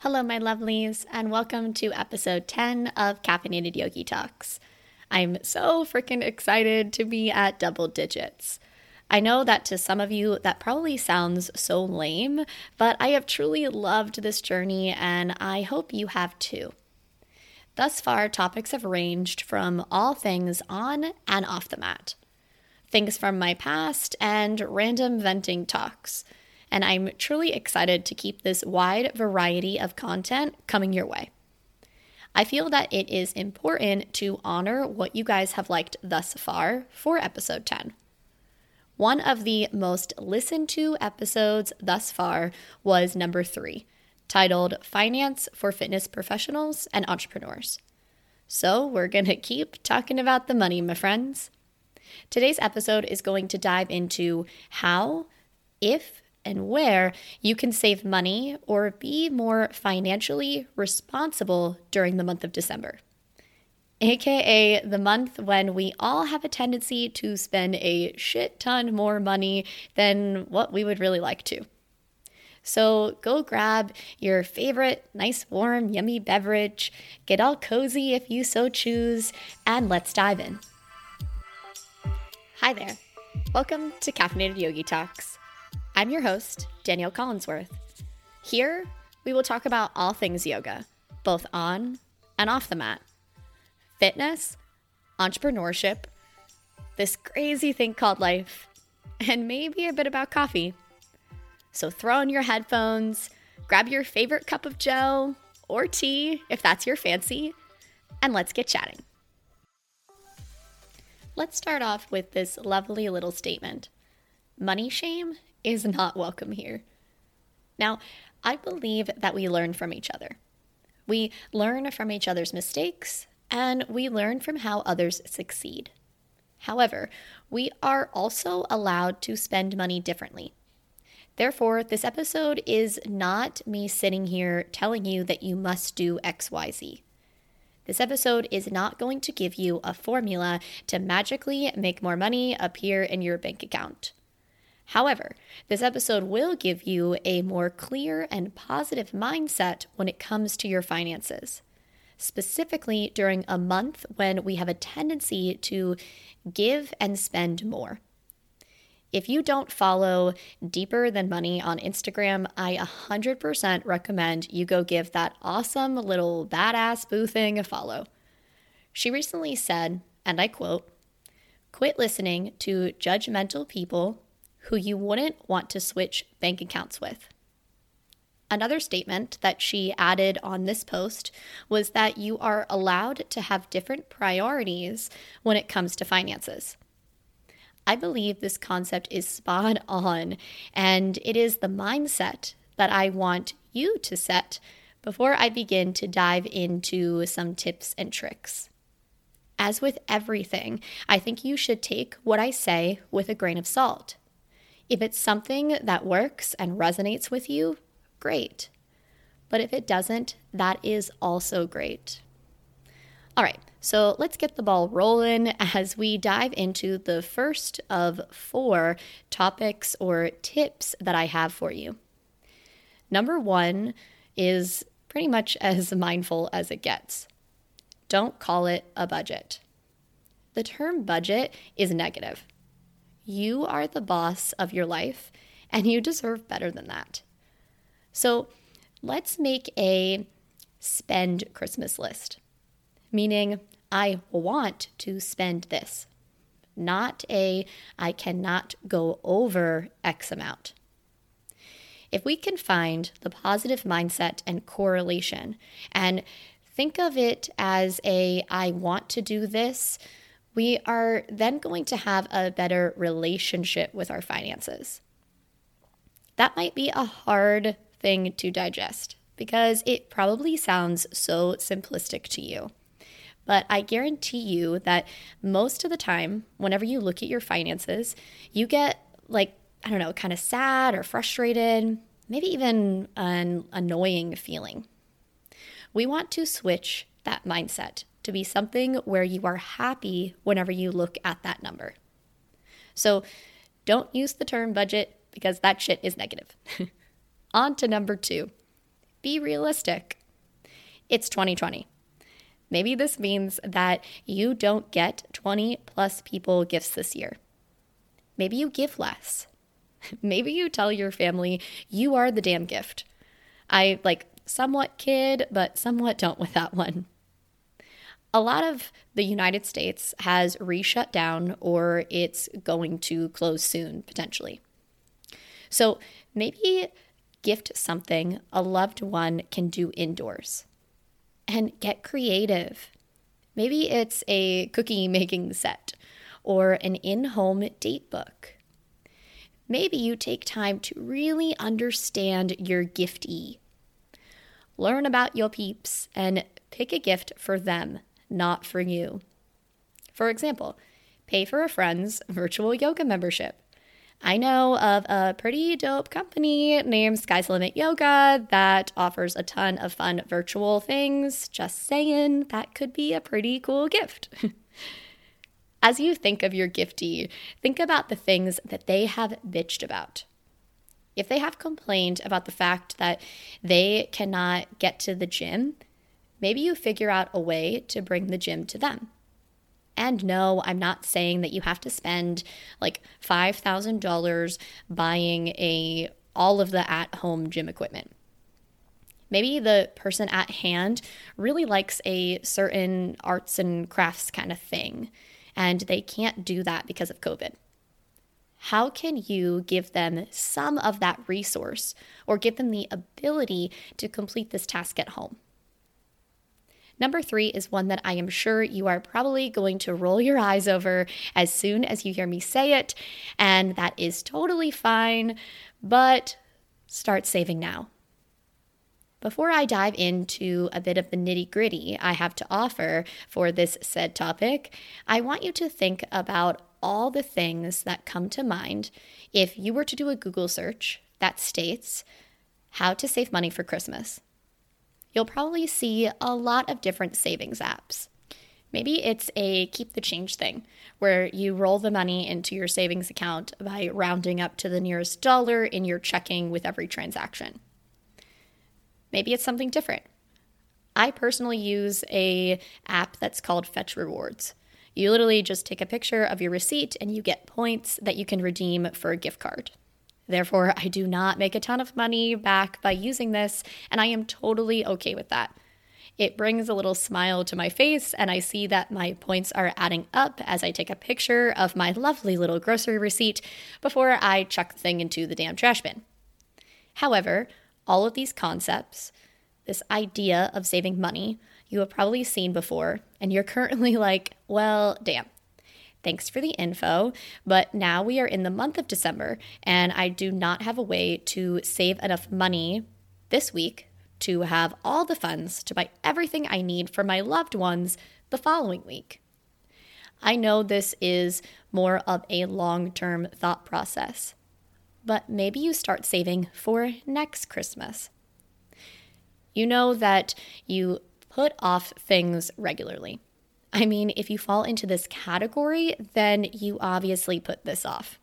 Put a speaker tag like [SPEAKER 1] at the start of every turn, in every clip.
[SPEAKER 1] Hello, my lovelies, and welcome to episode 10 of Caffeinated Yogi Talks. I'm so freaking excited to be at double digits. I know that to some of you that probably sounds so lame, but I have truly loved this journey and I hope you have too. Thus far, topics have ranged from all things on and off the mat, things from my past, and random venting talks and I'm truly excited to keep this wide variety of content coming your way. I feel that it is important to honor what you guys have liked thus far for episode 10. One of the most listened to episodes thus far was number three, titled Finance for Fitness Professionals and Entrepreneurs. So, we're going to keep talking about the money, my friends. Today's episode is going to dive into how, if and where you can save money or be more financially responsible during the month of December. AKA the month when we all have a tendency to spend a shit ton more money than what we would really like to. So go grab your favorite nice, warm, yummy beverage, get all cozy if you so choose, and let's dive in. Hi there. Welcome to Caffeinated Yogi Talks. I'm your host, Danielle Collinsworth. Here, we will talk about all things yoga, both on and off the mat fitness, entrepreneurship, this crazy thing called life, and maybe a bit about coffee. So throw on your headphones, grab your favorite cup of joe or tea if that's your fancy, and let's get chatting. Let's start off with this lovely little statement Money shame is not welcome here. Now, I believe that we learn from each other. We learn from each other's mistakes and we learn from how others succeed. However, we are also allowed to spend money differently. Therefore, this episode is not me sitting here telling you that you must do XYZ. This episode is not going to give you a formula to magically make more money appear in your bank account. However, this episode will give you a more clear and positive mindset when it comes to your finances, specifically during a month when we have a tendency to give and spend more. If you don't follow Deeper Than Money on Instagram, I 100% recommend you go give that awesome little badass boo thing a follow. She recently said, and I quote, Quit listening to judgmental people who you wouldn't want to switch bank accounts with. Another statement that she added on this post was that you are allowed to have different priorities when it comes to finances. I believe this concept is spot on, and it is the mindset that I want you to set before I begin to dive into some tips and tricks. As with everything, I think you should take what I say with a grain of salt. If it's something that works and resonates with you, great. But if it doesn't, that is also great. All right, so let's get the ball rolling as we dive into the first of four topics or tips that I have for you. Number one is pretty much as mindful as it gets. Don't call it a budget. The term budget is negative. You are the boss of your life and you deserve better than that. So let's make a spend Christmas list, meaning I want to spend this, not a I cannot go over X amount. If we can find the positive mindset and correlation and think of it as a I want to do this we are then going to have a better relationship with our finances. That might be a hard thing to digest because it probably sounds so simplistic to you. But I guarantee you that most of the time, whenever you look at your finances, you get like, I don't know, kind of sad or frustrated, maybe even an annoying feeling. We want to switch that mindset to be something where you are happy whenever you look at that number. So don't use the term budget because that shit is negative. On to number two be realistic. It's 2020. Maybe this means that you don't get 20 plus people gifts this year. Maybe you give less. Maybe you tell your family you are the damn gift. I like somewhat kid, but somewhat don't with that one. A lot of the United States has reshut down or it's going to close soon, potentially. So maybe gift something a loved one can do indoors and get creative. Maybe it's a cookie making set or an in home date book. Maybe you take time to really understand your giftee. Learn about your peeps and pick a gift for them, not for you. For example, pay for a friend's virtual yoga membership I know of a pretty dope company named Sky's Limit Yoga that offers a ton of fun virtual things. Just saying, that could be a pretty cool gift. As you think of your giftee, think about the things that they have bitched about. If they have complained about the fact that they cannot get to the gym, maybe you figure out a way to bring the gym to them. And no, I'm not saying that you have to spend like $5,000 buying a all of the at-home gym equipment. Maybe the person at hand really likes a certain arts and crafts kind of thing, and they can't do that because of COVID. How can you give them some of that resource or give them the ability to complete this task at home? Number three is one that I am sure you are probably going to roll your eyes over as soon as you hear me say it, and that is totally fine, but start saving now. Before I dive into a bit of the nitty gritty I have to offer for this said topic, I want you to think about all the things that come to mind if you were to do a Google search that states how to save money for Christmas you'll probably see a lot of different savings apps. Maybe it's a keep the change thing, where you roll the money into your savings account by rounding up to the nearest dollar in your checking with every transaction. Maybe it's something different. I personally use a app that's called Fetch Rewards. You literally just take a picture of your receipt and you get points that you can redeem for a gift card. Therefore, I do not make a ton of money back by using this, and I am totally okay with that. It brings a little smile to my face, and I see that my points are adding up as I take a picture of my lovely little grocery receipt before I chuck the thing into the damn trash bin. However, all of these concepts, this idea of saving money, you have probably seen before, and you're currently like, well, damn, Thanks for the info. But now we are in the month of December, and I do not have a way to save enough money this week to have all the funds to buy everything I need for my loved ones the following week. I know this is more of a long term thought process, but maybe you start saving for next Christmas. You know that you put off things regularly. I mean, if you fall into this category, then you obviously put this off.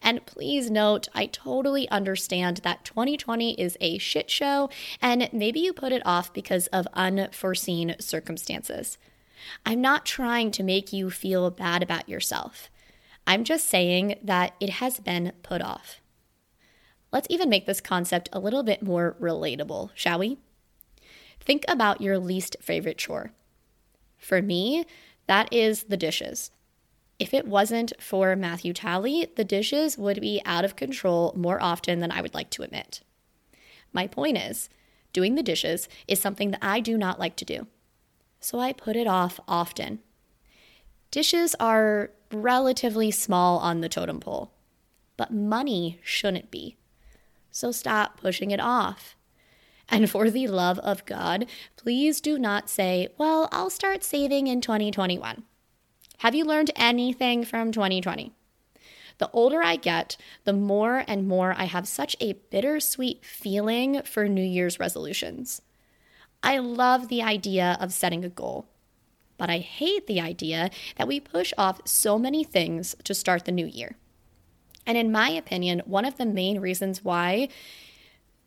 [SPEAKER 1] And please note, I totally understand that 2020 is a shit show, and maybe you put it off because of unforeseen circumstances. I'm not trying to make you feel bad about yourself. I'm just saying that it has been put off. Let's even make this concept a little bit more relatable, shall we? Think about your least favorite chore. For me, that is the dishes. If it wasn't for Matthew Tally, the dishes would be out of control more often than I would like to admit. My point is, doing the dishes is something that I do not like to do. So I put it off often. Dishes are relatively small on the totem pole, but money shouldn't be. So stop pushing it off. And for the love of God, please do not say, Well, I'll start saving in 2021. Have you learned anything from 2020? The older I get, the more and more I have such a bittersweet feeling for New Year's resolutions. I love the idea of setting a goal, but I hate the idea that we push off so many things to start the new year. And in my opinion, one of the main reasons why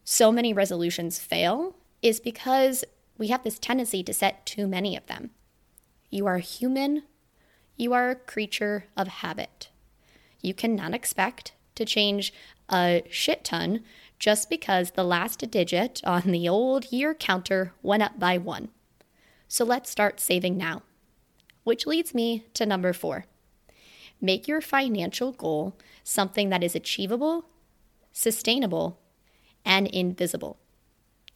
[SPEAKER 1] so many resolutions fail is because we have this tendency to set too many of them. You are human, you are a creature of habit. You cannot expect to change a shit ton just because the last digit on the old year counter went up by one. So let's start saving now. Which leads me to number four make your financial goal something that is achievable, sustainable, and invisible.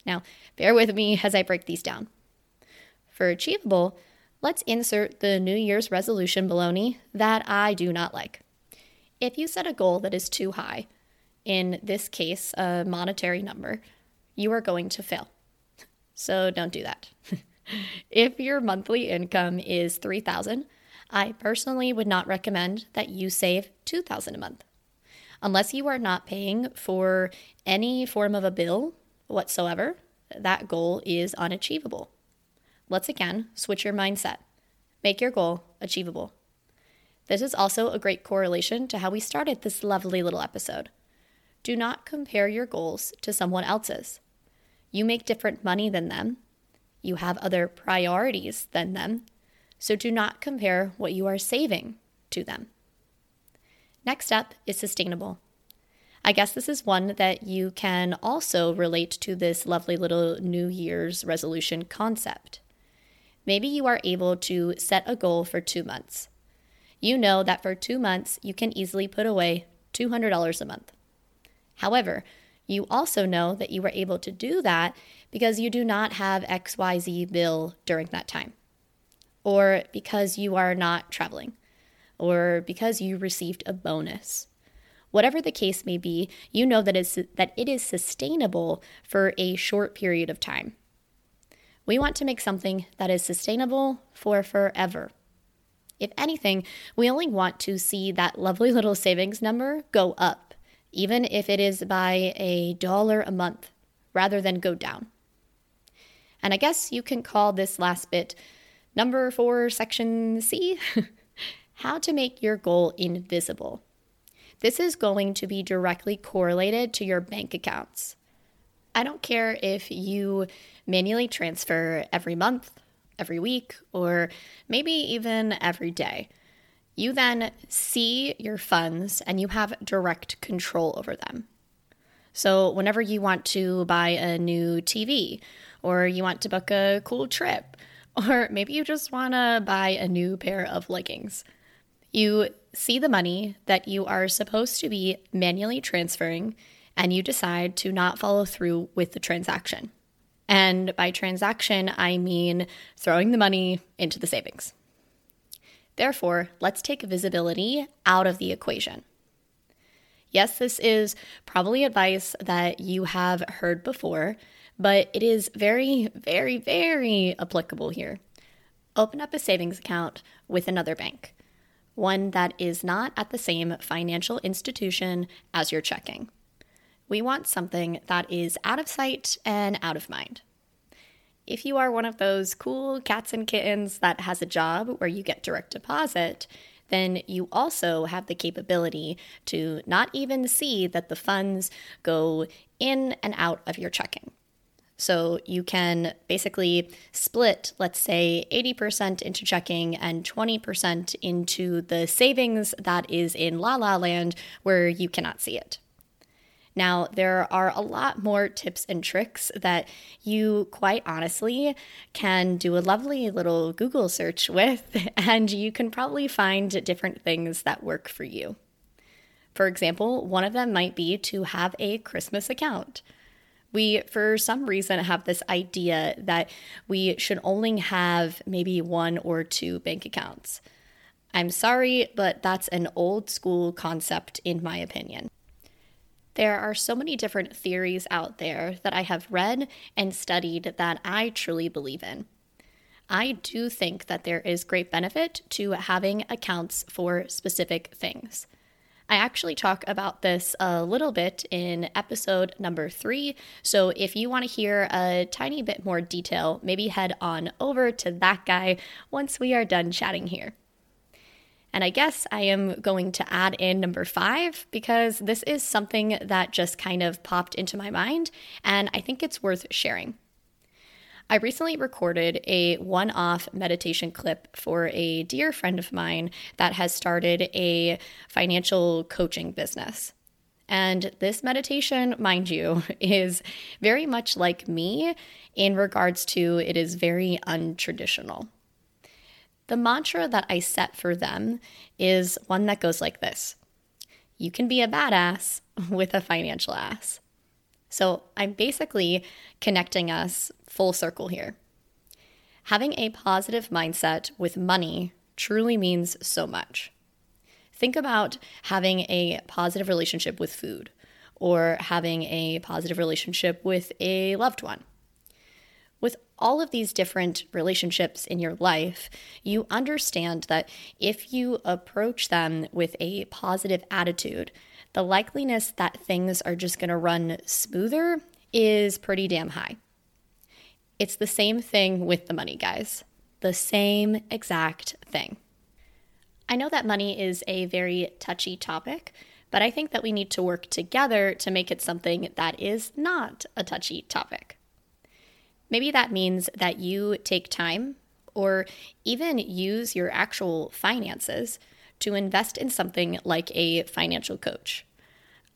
[SPEAKER 1] Now, bear with me as I break these down. For achievable, let's insert the New Year's resolution baloney that I do not like. If you set a goal that is too high, in this case, a monetary number, you are going to fail. So don't do that. if your monthly income is 3000 I personally would not recommend that you save 2000 a month. Unless you are not paying for any form of a bill whatsoever, that goal is unachievable. Let's again switch your mindset. Make your goal achievable. This is also a great correlation to how we started this lovely little episode. Do not compare your goals to someone else's. You make different money than them. You have other priorities than them. So do not compare what you are saving to them. Next up is sustainable. I guess this is one that you can also relate to this lovely little New Year's resolution concept. Maybe you are able to set a goal for two months. You know that for two months, you can easily put away $200 a month. However, you also know that you were able to do that because you do not have XYZ bill during that time, or because you are not traveling, or because you received a bonus. Whatever the case may be, you know that, is, that it is sustainable for a short period of time. We want to make something that is sustainable for forever. If anything, we only want to see that lovely little savings number go up, even if it is by a dollar a month, rather than go down. And I guess you can call this last bit number four, section C how to make your goal invisible. This is going to be directly correlated to your bank accounts. I don't care if you manually transfer every month, every week, or maybe even every day. You then see your funds and you have direct control over them. So, whenever you want to buy a new TV, or you want to book a cool trip, or maybe you just want to buy a new pair of leggings, you see the money that you are supposed to be manually transferring and you decide to not follow through with the transaction. And by transaction, I mean throwing the money into the savings. Therefore, let's take visibility out of the equation. Yes, this is probably advice that you have heard before, but it is very, very, very applicable here. Open up a savings account with another bank one that is not at the same financial institution as your checking. We want something that is out of sight and out of mind. If you are one of those cool cats and kittens that has a job where you get direct deposit, then you also have the capability to not even see that the funds go in and out of your checking. So you can basically split, let's say, 80% into checking and 20% into the savings that is in La La Land where you cannot see it. Now, there are a lot more tips and tricks that you quite honestly can do a lovely little Google search with, and you can probably find different things that work for you. For example, one of them might be to have a Christmas account. We, for some reason, have this idea that we should only have maybe one or two bank accounts. I'm sorry, but that's an old school concept, in my opinion. There are so many different theories out there that I have read and studied that I truly believe in. I do think that there is great benefit to having accounts for specific things. I actually talk about this a little bit in episode number three. So if you want to hear a tiny bit more detail, maybe head on over to that guy once we are done chatting here. And I guess I am going to add in number five because this is something that just kind of popped into my mind and I think it's worth sharing. I recently recorded a one off meditation clip for a dear friend of mine that has started a financial coaching business. And this meditation, mind you, is very much like me in regards to it is very untraditional. The mantra that I set for them is one that goes like this You can be a badass with a financial ass. So I'm basically connecting us full circle here. Having a positive mindset with money truly means so much. Think about having a positive relationship with food or having a positive relationship with a loved one. With all of these different relationships in your life, you understand that if you approach them with a positive attitude, the likeliness that things are just going to run smoother is pretty damn high. It's the same thing with the money, guys. The same exact thing. I know that money is a very touchy topic, but I think that we need to work together to make it something that is not a touchy topic. Maybe that means that you take time or even use your actual finances to invest in something like a financial coach.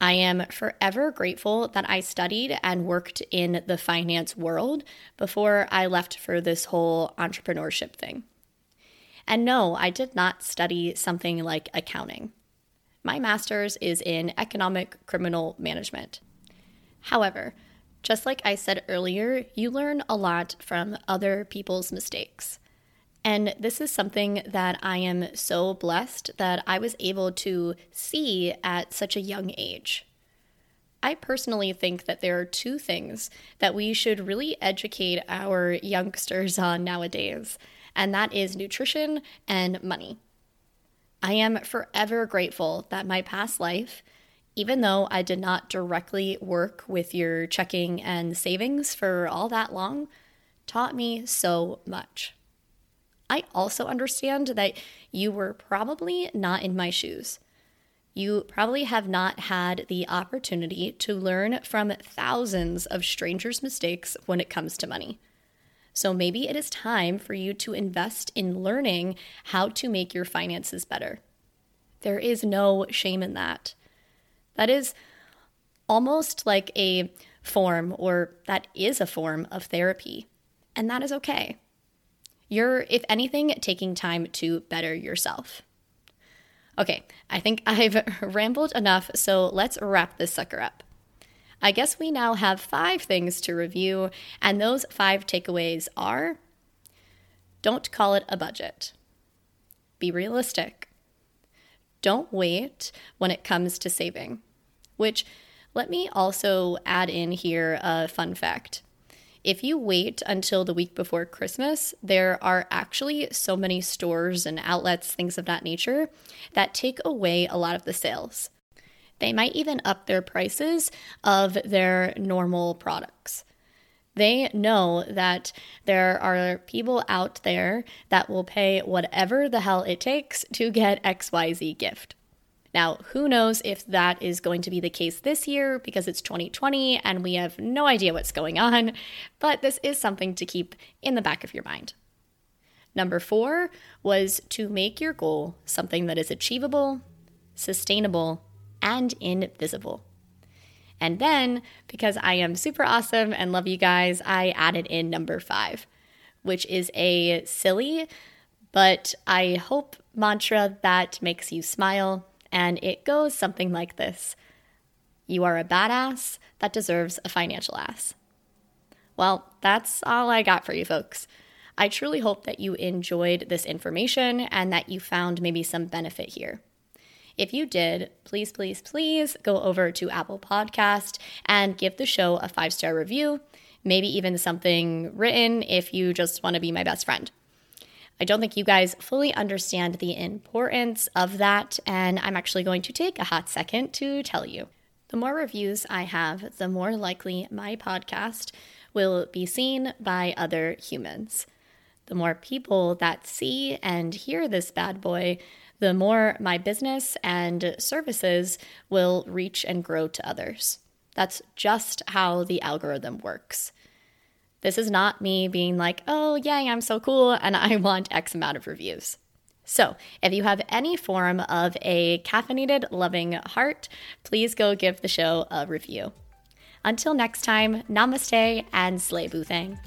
[SPEAKER 1] I am forever grateful that I studied and worked in the finance world before I left for this whole entrepreneurship thing. And no, I did not study something like accounting. My master's is in economic criminal management. However, just like I said earlier, you learn a lot from other people's mistakes. And this is something that I am so blessed that I was able to see at such a young age. I personally think that there are two things that we should really educate our youngsters on nowadays, and that is nutrition and money. I am forever grateful that my past life, even though I did not directly work with your checking and savings for all that long, taught me so much. I also understand that you were probably not in my shoes. You probably have not had the opportunity to learn from thousands of strangers' mistakes when it comes to money. So maybe it is time for you to invest in learning how to make your finances better. There is no shame in that. That is almost like a form, or that is a form of therapy, and that is okay. You're, if anything, taking time to better yourself. Okay, I think I've rambled enough, so let's wrap this sucker up. I guess we now have five things to review, and those five takeaways are don't call it a budget, be realistic, don't wait when it comes to saving, which let me also add in here a fun fact. If you wait until the week before Christmas, there are actually so many stores and outlets, things of that nature, that take away a lot of the sales. They might even up their prices of their normal products. They know that there are people out there that will pay whatever the hell it takes to get XYZ gift. Now, who knows if that is going to be the case this year because it's 2020 and we have no idea what's going on, but this is something to keep in the back of your mind. Number four was to make your goal something that is achievable, sustainable, and invisible. And then, because I am super awesome and love you guys, I added in number five, which is a silly, but I hope mantra that makes you smile and it goes something like this You are a badass that deserves a financial ass. Well, that's all I got for you folks. I truly hope that you enjoyed this information and that you found maybe some benefit here. If you did, please, please, please go over to Apple Podcast and give the show a five star review, maybe even something written if you just want to be my best friend. I don't think you guys fully understand the importance of that, and I'm actually going to take a hot second to tell you. The more reviews I have, the more likely my podcast will be seen by other humans. The more people that see and hear this bad boy, the more my business and services will reach and grow to others. That's just how the algorithm works. This is not me being like, oh, yay, I'm so cool and I want X amount of reviews. So, if you have any form of a caffeinated, loving heart, please go give the show a review. Until next time, namaste and slay boothang.